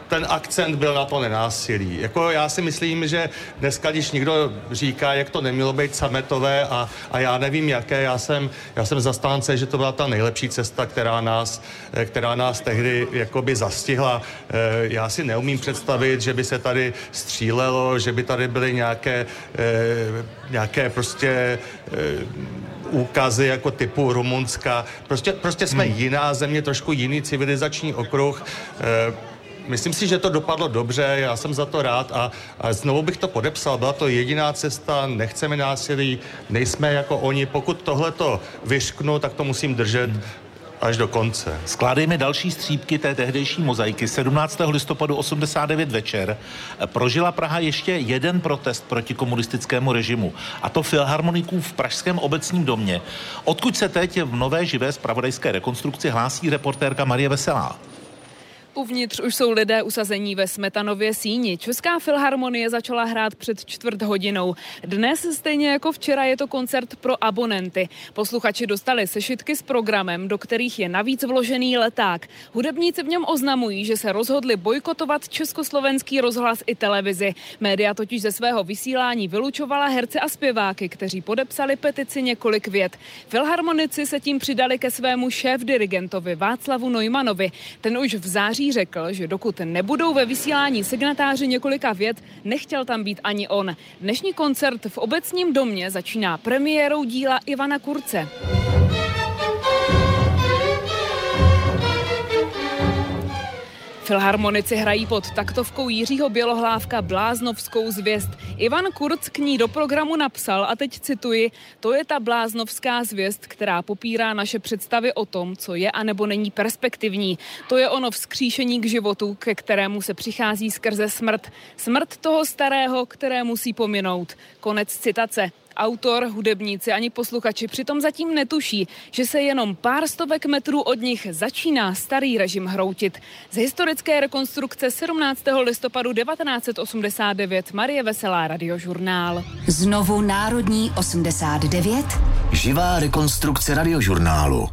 ten akcent byl na to nenásilí. Jako já si myslím, že dneska, když někdo říká, jak to nemělo být sametové a, a já nevím jaké, já jsem, já jsem zastánce, že to byla ta nejlepší cesta, která nás, která nás tehdy jakoby zastihla. Eh, já si neumím představit, že by se tady střílelo, že by tady byly nějaké, eh, nějaké prostě eh, úkazy jako typu Rumunska. Prostě, prostě jsme hmm. jiná země, trošku jiný civilizační okruh. Myslím si, že to dopadlo dobře, já jsem za to rád a, a znovu bych to podepsal. Byla to jediná cesta, nechceme násilí, nejsme jako oni. Pokud tohle to vyšknu, tak to musím držet až do konce. Skládejme další střípky té tehdejší mozaiky. 17. listopadu 89 večer prožila Praha ještě jeden protest proti komunistickému režimu. A to filharmoniků v Pražském obecním domě. Odkud se teď v nové živé spravodajské rekonstrukci hlásí reportérka Marie Veselá. Uvnitř už jsou lidé usazení ve Smetanově síni. Česká filharmonie začala hrát před čtvrt hodinou. Dnes, stejně jako včera, je to koncert pro abonenty. Posluchači dostali sešitky s programem, do kterých je navíc vložený leták. Hudebníci v něm oznamují, že se rozhodli bojkotovat československý rozhlas i televizi. Média totiž ze svého vysílání vylučovala herce a zpěváky, kteří podepsali petici několik vět. Filharmonici se tím přidali ke svému šéf-dirigentovi Václavu Neumanovi. Ten už v září Jiří řekl, že dokud nebudou ve vysílání signatáři několika vět, nechtěl tam být ani on. Dnešní koncert v obecním domě začíná premiérou díla Ivana Kurce. Filharmonici hrají pod taktovkou Jiřího Bělohlávka bláznovskou zvěst. Ivan Kurz k ní do programu napsal, a teď cituji, to je ta bláznovská zvěst, která popírá naše představy o tom, co je a nebo není perspektivní. To je ono vzkříšení k životu, ke kterému se přichází skrze smrt. Smrt toho starého, které musí pominout. Konec citace. Autor, hudebníci ani posluchači přitom zatím netuší, že se jenom pár stovek metrů od nich začíná starý režim hroutit. Z historické rekonstrukce 17. listopadu 1989 Marie Veselá, radiožurnál. Znovu Národní 89. Živá rekonstrukce radiožurnálu.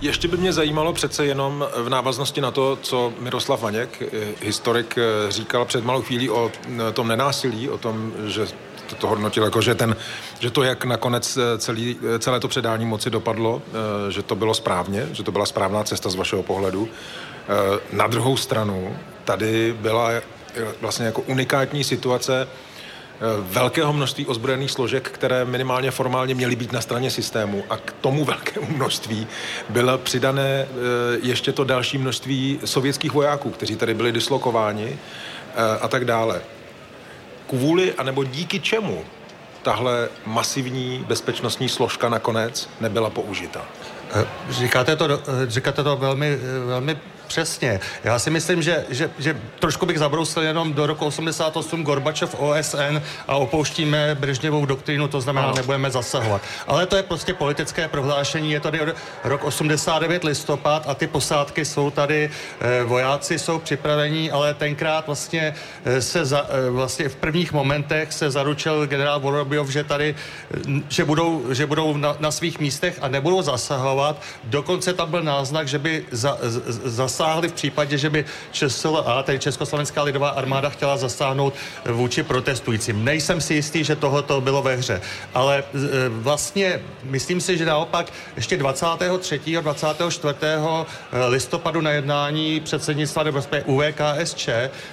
Ještě by mě zajímalo přece jenom v návaznosti na to, co Miroslav Vaněk, eh, historik, eh, říkal před malou chvílí o eh, tom nenásilí, o tom, že to, to hodnotil jako, že, ten, že to, jak nakonec eh, celý, eh, celé to předání moci dopadlo, eh, že to bylo správně, že to byla správná cesta z vašeho pohledu. Na druhou stranu, tady byla vlastně jako unikátní situace velkého množství ozbrojených složek, které minimálně formálně měly být na straně systému a k tomu velkému množství bylo přidané ještě to další množství sovětských vojáků, kteří tady byli dislokováni a tak dále kvůli anebo díky čemu tahle masivní bezpečnostní složka nakonec nebyla použita? Eh, říkáte to, eh, říkáte to velmi, eh, velmi Přesně. Já si myslím, že, že, že trošku bych zabrousil jenom do roku 88 Gorbačov OSN a opouštíme Brežněvou doktrínu, to znamená, no. nebudeme zasahovat. Ale to je prostě politické prohlášení, je tady rok 89 listopad a ty posádky jsou tady, eh, vojáci jsou připravení, ale tenkrát vlastně eh, se za, eh, vlastně v prvních momentech se zaručil generál Vorobjov, že tady, že budou, že budou na, na svých místech a nebudou zasahovat. Dokonce tam byl náznak, že by za, za, zasáhli v případě, že by ČSLA, tedy Československá lidová armáda, chtěla zasáhnout vůči protestujícím. Nejsem si jistý, že tohoto bylo ve hře, ale e, vlastně myslím si, že naopak ještě 23. a 24. listopadu na jednání předsednictva nebo UVKSČ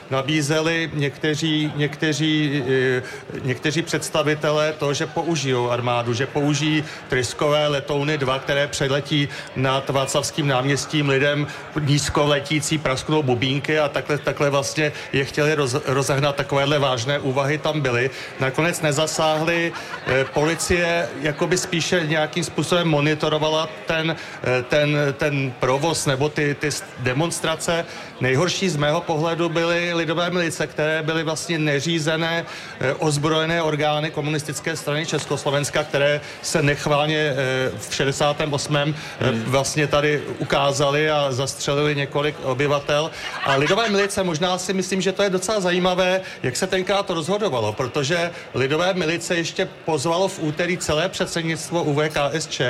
nabízeli někteří, někteří, e, někteří představitelé to, že použijou armádu, že použijí tryskové letouny dva, které přeletí nad Václavským náměstím lidem nízko nízko letící prasknou bubínky a takhle, takhle vlastně je chtěli roz, rozehnat takovéhle vážné úvahy tam byly. Nakonec nezasáhli, e, policie jakoby spíše nějakým způsobem monitorovala ten, e, ten, ten provoz nebo ty, ty demonstrace. Nejhorší z mého pohledu byly lidové milice, které byly vlastně neřízené e, ozbrojené orgány komunistické strany Československa, které se nechválně e, v 68. Hmm. vlastně tady ukázali a zastřelili několik obyvatel. A lidové milice, možná si myslím, že to je docela zajímavé, jak se tenkrát to rozhodovalo, protože lidové milice ještě pozvalo v úterý celé předsednictvo UVKSČ,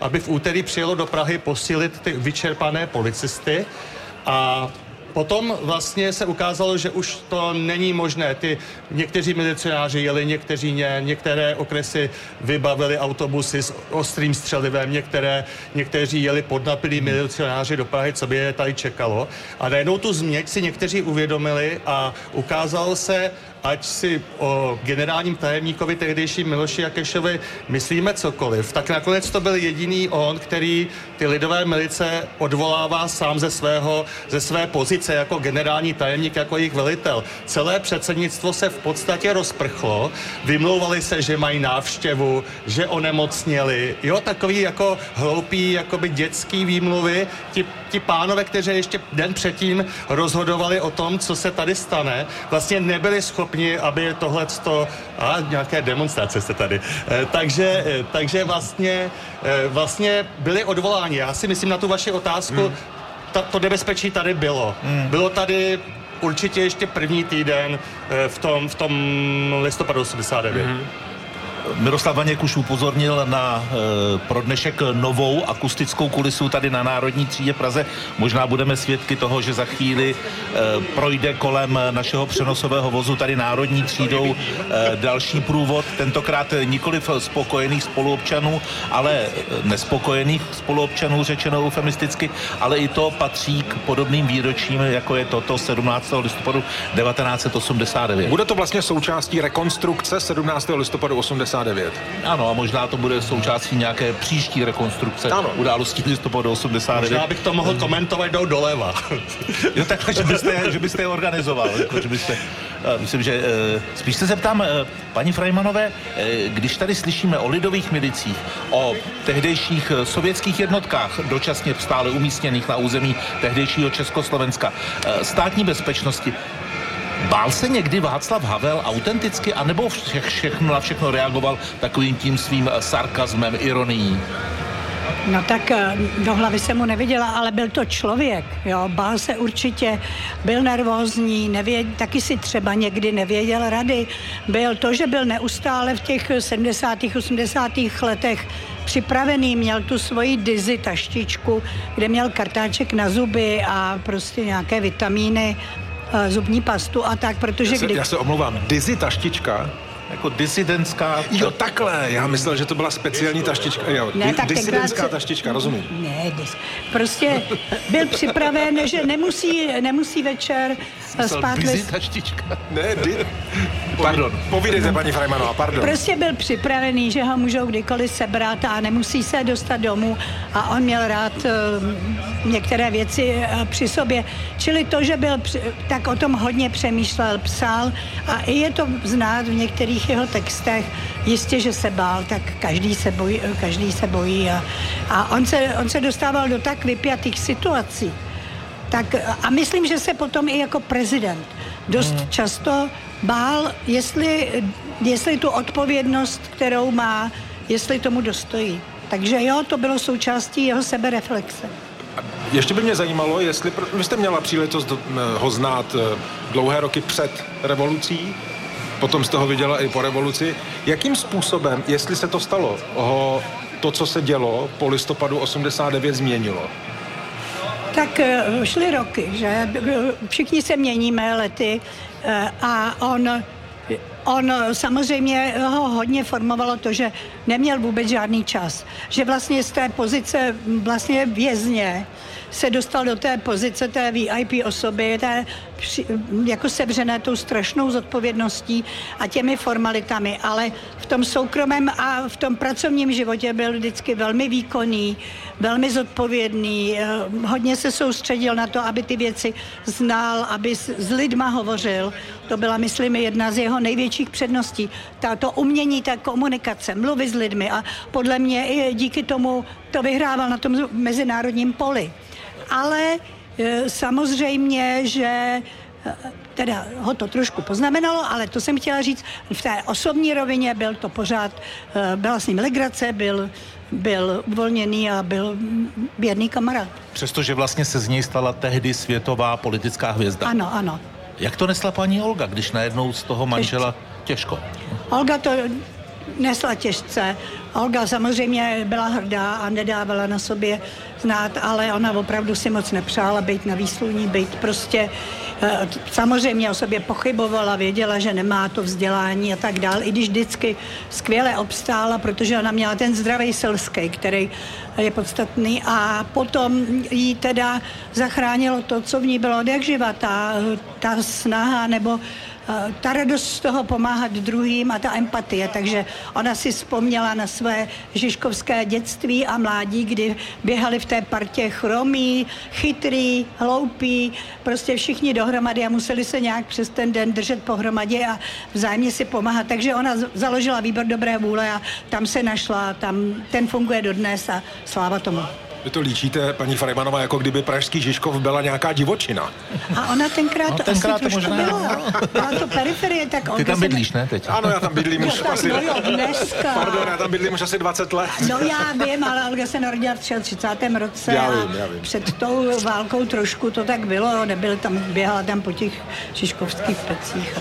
aby v úterý přijelo do Prahy posílit ty vyčerpané policisty a potom vlastně se ukázalo, že už to není možné. Ty někteří milicionáři jeli, někteří ne, některé okresy vybavili autobusy s ostrým střelivem, některé, někteří jeli podnapilí milicionáři do Prahy, co by je tady čekalo. A najednou tu změť si někteří uvědomili a ukázalo se, ať si o generálním tajemníkovi tehdejší Miloši Jakešovi myslíme cokoliv, tak nakonec to byl jediný on, který ty lidové milice odvolává sám ze svého, ze své pozice jako generální tajemník, jako jejich velitel. Celé předsednictvo se v podstatě rozprchlo, vymlouvali se, že mají návštěvu, že onemocněli, jo, takový jako hloupý, jakoby dětský výmluvy, ti, ti pánové, kteří ještě den předtím rozhodovali o tom, co se tady stane, vlastně nebyli schopni, aby tohle a nějaké demonstrace se tady. E, takže, e, takže vlastně, e, vlastně byli odvoláni. Já si myslím na tu vaši otázku, hmm. ta, to nebezpečí tady bylo. Hmm. Bylo tady určitě ještě první týden v tom, v tom listopadu 89. Hmm. Miroslav Vaněk už upozornil na e, pro dnešek novou akustickou kulisu tady na Národní třídě Praze. Možná budeme svědky toho, že za chvíli e, projde kolem našeho přenosového vozu tady Národní třídou e, další průvod, tentokrát nikoliv spokojených spoluobčanů, ale nespokojených spoluobčanů, řečeno eufemisticky, ale i to patří k podobným výročím, jako je toto 17. listopadu 1989. Bude to vlastně součástí rekonstrukce 17. listopadu 89 89. Ano, a možná to bude součástí nějaké příští rekonstrukce ano. událostí listopadu 89. Možná bych to mohl komentovat jdou doleva. jo, takhle, že byste, že byste je organizoval. Jako, že byste, eh, myslím, že eh, spíš se zeptám, eh, paní Frajmanové, když tady slyšíme o lidových milicích, o tehdejších sovětských jednotkách, dočasně stále umístěných na území tehdejšího Československa, státní bezpečnosti, Bál se někdy Václav Havel autenticky, anebo vše, všechno na všechno reagoval takovým tím svým sarkazmem, ironií? No tak eh, do hlavy se mu neviděla, ale byl to člověk, jo, bál se určitě, byl nervózní, nevěd, taky si třeba někdy nevěděl rady. Byl to, že byl neustále v těch 70. 80. letech připravený, měl tu svoji dizy taštičku, kde měl kartáček na zuby a prostě nějaké vitamíny Eh, zubní pastu a tak, protože já se, kdy... Já se omlouvám, Dizzy taštička jako disidentská... Jo, takhle, já myslel, že to byla speciální taštička. Jo, ne, tak disidentská se... taštička, rozumím. Ne, dis... prostě byl připraven, že nemusí, nemusí večer spát... Busy taštička. Ne, di... Pardon, povídejte, paní Freimanová, pardon. Prostě byl připravený, že ho můžou kdykoliv sebrat a nemusí se dostat domů a on měl rád uh, některé věci uh, při sobě. Čili to, že byl, při, tak o tom hodně přemýšlel, psal a i je to znát v některých jeho textech, jistě, že se bál, tak každý se bojí, každý se bojí a, a on, se, on se dostával do tak vypjatých situací, tak, a myslím, že se potom i jako prezident dost hmm. často bál, jestli, jestli tu odpovědnost, kterou má, jestli tomu dostojí. Takže jo, to bylo součástí jeho sebereflexe. Ještě by mě zajímalo, jestli vy jste měla příležitost ho znát eh, dlouhé roky před revolucí, potom jste ho viděla i po revoluci. Jakým způsobem, jestli se to stalo, ho to, co se dělo po listopadu 89 změnilo? Tak eh, šly roky, že všichni se měníme lety eh, a on On samozřejmě ho hodně formovalo to, že neměl vůbec žádný čas. Že vlastně z té pozice vlastně vězně se dostal do té pozice té VIP osoby, té jako sevřené tou strašnou zodpovědností a těmi formalitami, ale v tom soukromém a v tom pracovním životě byl vždycky velmi výkonný, velmi zodpovědný, eh, hodně se soustředil na to, aby ty věci znal, aby s lidma hovořil. To byla, myslím, jedna z jeho největších předností. to umění té komunikace, mluvy s lidmi a podle mě i díky tomu to vyhrával na tom mezinárodním poli ale samozřejmě, že e, teda ho to trošku poznamenalo, ale to jsem chtěla říct, v té osobní rovině byl to pořád, e, byla s ním legrace, byl, byl uvolněný a byl věrný kamarád. Přestože vlastně se z něj stala tehdy světová politická hvězda. Ano, ano. Jak to nesla paní Olga, když najednou z toho manžela těžko? Olga to nesla těžce. Olga samozřejmě byla hrdá a nedávala na sobě znát, ale ona opravdu si moc nepřála být na výsluní, být prostě eh, samozřejmě o sobě pochybovala, věděla, že nemá to vzdělání a tak dál, i když vždycky skvěle obstála, protože ona měla ten zdravý selský, který je podstatný a potom jí teda zachránilo to, co v ní bylo od jak živa, ta, ta snaha nebo ta radost z toho pomáhat druhým a ta empatie. Takže ona si vzpomněla na své žižkovské dětství a mládí, kdy běhali v té partě chromí, chytrý, hloupí, prostě všichni dohromady a museli se nějak přes ten den držet pohromadě a vzájemně si pomáhat. Takže ona založila výbor dobré vůle a tam se našla, tam ten funguje dodnes a sláva tomu. Vy to líčíte, paní Farejmanová, jako kdyby pražský Žižkov byla nějaká divočina. A ona tenkrát, no, tenkrát asi to možná byla. Byla to periferie, tak Ty tam bydlíš, ne, teď? Ano, já tam bydlím už asi... No jo, dneska. Pardon, já tam bydlím už asi 20 let. No já vím, ale Olga se narodila v 33. roce já vím, já vím. před tou válkou trošku to tak bylo, nebyl tam, běhala tam po těch šiškovských pecích.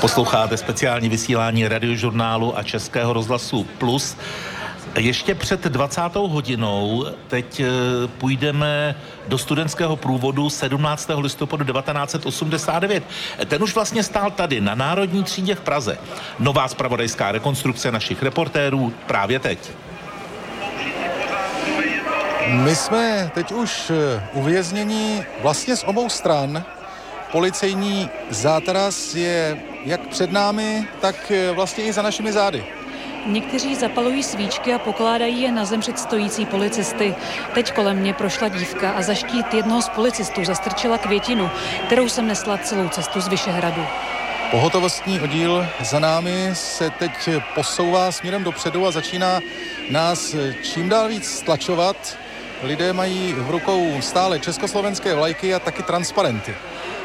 Posloucháte speciální vysílání radiožurnálu a Českého rozhlasu Plus. Ještě před 20. hodinou teď eh, půjdeme do studentského průvodu 17. listopadu 1989. Ten už vlastně stál tady na Národní třídě v Praze. Nová spravodajská rekonstrukce našich reportérů právě teď. My jsme teď už eh, uvězněni vlastně z obou stran. Policejní zátaras je jak před námi, tak eh, vlastně i za našimi zády. Někteří zapalují svíčky a pokládají je na zem před stojící policisty. Teď kolem mě prošla dívka a za štít jednoho z policistů zastrčila květinu, kterou jsem nesla celou cestu z Vyšehradu. Pohotovostní oddíl za námi se teď posouvá směrem dopředu a začíná nás čím dál víc stlačovat. Lidé mají v rukou stále československé vlajky a taky transparenty.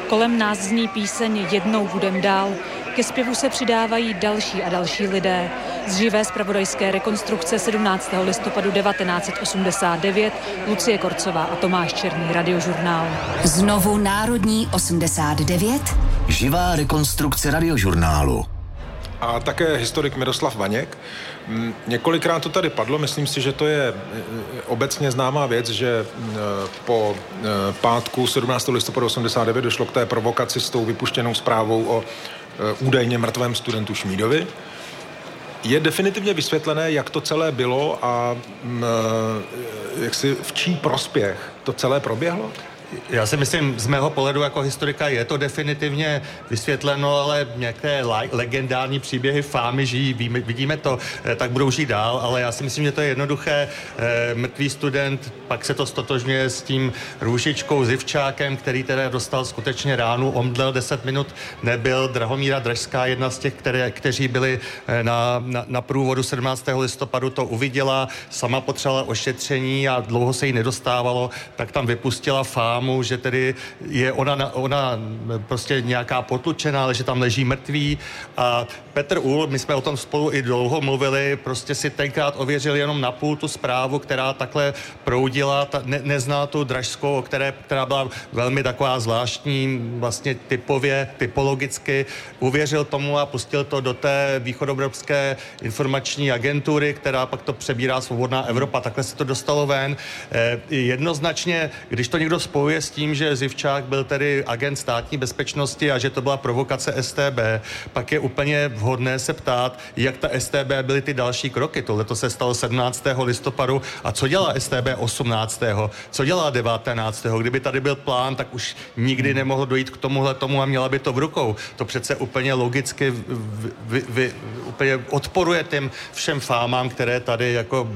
Kolem nás zní píseň Jednou budem dál. Ke zpěvu se přidávají další a další lidé. Z živé zpravodajské rekonstrukce 17. listopadu 1989 Lucie Korcová a Tomáš Černý, radiožurnál. Znovu Národní 89. Živá rekonstrukce radiožurnálu. A také historik Miroslav Vaněk. Mm, několikrát to tady padlo, myslím si, že to je e, e, obecně známá věc, že e, po pátku 17. listopadu 89 došlo k té provokaci s tou vypuštěnou zprávou o údajně mrtvém studentu Šmídovi. Je definitivně vysvětlené, jak to celé bylo a mm, jak si v čí prospěch to celé proběhlo? Já si myslím, z mého pohledu jako historika je to definitivně vysvětleno, ale některé legendární příběhy fámy žijí, vidíme to, eh, tak budou žít dál, ale já si myslím, že to je jednoduché. Eh, mrtvý student, pak se to stotožňuje s tím růžičkou Zivčákem, který teda dostal skutečně ránu, omdlel 10 minut, nebyl. Drahomíra Dražská, jedna z těch, které, kteří byli eh, na, na, na průvodu 17. listopadu, to uviděla, sama potřebovala ošetření a dlouho se jí nedostávalo, tak tam vypustila fám mámu, že tedy je ona, ona prostě nějaká potlučená, ale že tam leží mrtvý. A Petr Ul, my jsme o tom spolu i dlouho mluvili, prostě si tenkrát ověřil jenom na půl tu zprávu, která takhle proudila, ta, ne, nezná tu dražskou, které, která byla velmi taková zvláštní, vlastně typově, typologicky, uvěřil tomu a pustil to do té východoevropské informační agentury, která pak to přebírá Svobodná Evropa. Takhle se to dostalo ven. Eh, jednoznačně, když to někdo spojí spojuje s tím, že Zivčák byl tedy agent státní bezpečnosti a že to byla provokace STB, pak je úplně vhodné se ptát, jak ta STB byly ty další kroky. Tohle to se stalo 17. listopadu a co dělá STB 18. Co dělá 19. Kdyby tady byl plán, tak už nikdy nemohlo dojít k tomuhle tomu a měla by to v rukou. To přece úplně logicky v, v, v, úplně odporuje těm všem fámám, které tady jako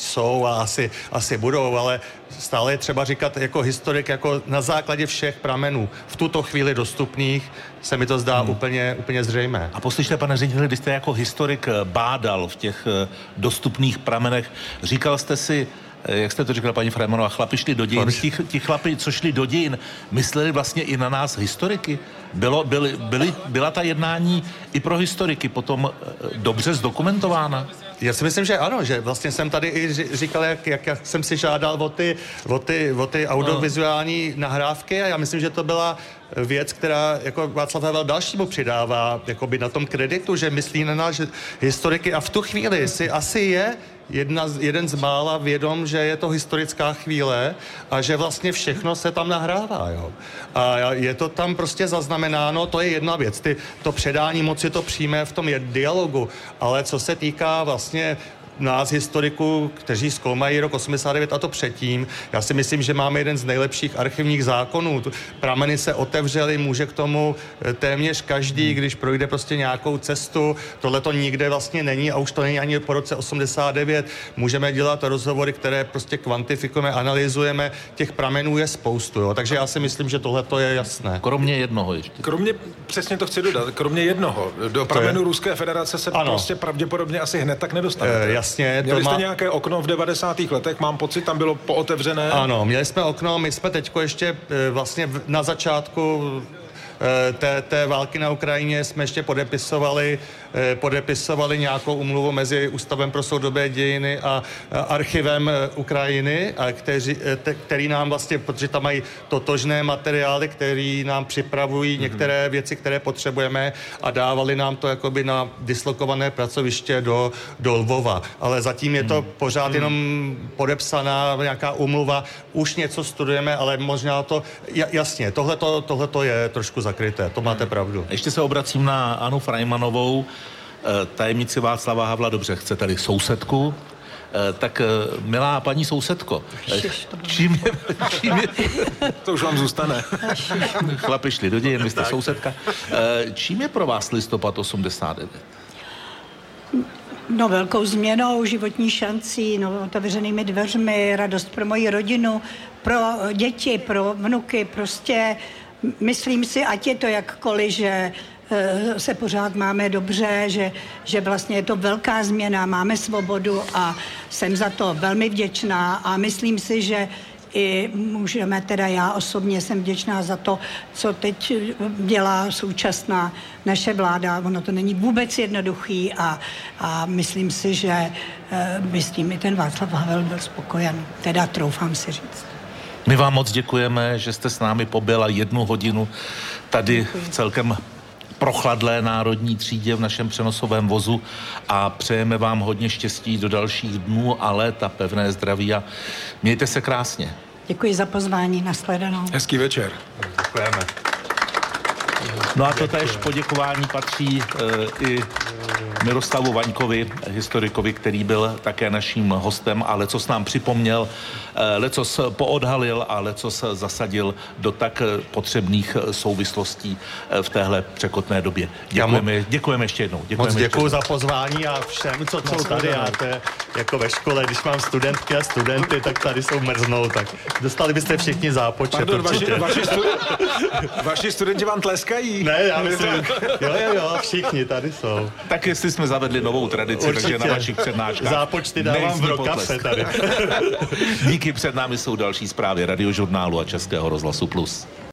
jsou a asi, asi budou, ale stále je třeba říkat jako historik, jako na základě všech pramenů v tuto chvíli dostupných, se mi to zdá hmm. úplně, úplně zřejmé. A poslyšte, pane řediteli, když jste jako historik eh, bádal v těch eh, dostupných pramenech, říkal jste si, eh, jak jste to říkala paní Fremonová, chlapi šli do dějin. Ti, ti chlapi, co šli do dějin, mysleli vlastně i na nás historiky. Bylo, byly, byly, byla ta jednání i pro historiky potom dobře zdokumentována? Já si myslím, že ano, že vlastně jsem tady i říkal, jak, jak, jak jsem si žádal o ty, o ty, o ty audiovizuální nahrávky a já myslím, že to byla věc, která jako Václav Havel dalšímu přidává jakoby na tom kreditu, že myslí na že historiky a v tu chvíli si asi je jedna, jeden z mála vědom, že je to historická chvíle a že vlastně všechno se tam nahrává. Jo. A je to tam prostě zaznamenáno, to je jedna věc. Ty, to předání moci to přijme v tom je dialogu, ale co se týká vlastně nás historiků, kteří zkoumají rok 89 a to předtím. Já si myslím, že máme jeden z nejlepších archivních zákonů. Prameny se otevřely, může k tomu eh, téměř každý, hmm. když projde prostě nějakou cestu. Tohle to nikde vlastně není a už to není ani po roce 89. Můžeme dělat rozhovory, které prostě kvantifikujeme, analyzujeme. Těch pramenů je spoustu. Jo. Takže já si myslím, že tohle to je jasné. Kromě jednoho ještě. Kromě, přesně to chci dodat, kromě jednoho. Do pramenu Ruské federace se ano. prostě pravděpodobně asi hned tak nedostanete. E, jasně. Měli jste má... nějaké okno v 90. letech, mám pocit, tam bylo pootevřené. Ano, měli jsme okno, my jsme teď ještě e, vlastně na začátku té, té války na Ukrajině jsme ještě podepisovali Eh, podepisovali nějakou umluvu mezi Ústavem pro soudobé dějiny a archivem eh, Ukrajiny, a kteří, eh, který nám vlastně, protože tam mají totožné materiály, který nám připravují mm-hmm. některé věci, které potřebujeme a dávali nám to jakoby na dislokované pracoviště do, do Lvova. Ale zatím je to mm-hmm. pořád jenom podepsaná nějaká umluva. Už něco studujeme, ale možná to, jasně, tohle to je trošku zakryté, to máte pravdu. Ještě se obracím na Anu Frajmanovou. Eh, tajemnici Václava Havla, dobře, chcete-li sousedku, eh, tak eh, milá paní sousedko, čím je, čím je, to už vám zůstane. Chlapi šli do dějin, vy jste tak. sousedka. Čím je pro vás listopad 89? No velkou změnou, životní šancí, no, otevřenými dveřmi, radost pro moji rodinu, pro děti, pro vnuky, prostě myslím si, ať je to jakkoliv, že Eh, se pořád máme dobře, že, že vlastně je to velká změna, máme svobodu a jsem za to velmi vděčná a myslím si, že i můžeme, teda já osobně jsem vděčná za to, co teď dělá současná naše vláda. Ono to není vůbec jednoduchý a, a myslím si, že eh, by s tím i ten Václav Havel byl spokojen. Teda troufám si říct. My vám moc děkujeme, že jste s námi pobyla jednu hodinu tady v celkem prochladlé národní třídě v našem přenosovém vozu a přejeme vám hodně štěstí do dalších dnů a let a pevné zdraví a mějte se krásně. Děkuji za pozvání, nashledanou. Hezký večer. Děkujeme. No a to tež poděkování patří e, i Miroslavu Vaňkovi, historikovi, který byl také naším hostem a lecos nám připomněl, e, lecos poodhalil a lecos zasadil do tak potřebných souvislostí v téhle překotné době. Děkujeme, děkujeme ještě jednou. Děkujeme Moc děkuji za pozvání a všem, co jsou tady. A to je jako ve škole, když mám studentky a studenty, tak tady jsou mrznou, tak dostali byste všichni zápočet. Pardon, vaši, vaši, stu, vaši studenti vám tleskají. Ne, já myslím, jo, jo, jo, všichni tady jsou. Tak jestli jsme zavedli novou tradici, Určitě. takže na vašich přednáškách. Zápočty dávám v rokafe tady. Díky, před námi jsou další zprávy radiožurnálu a Českého rozhlasu Plus.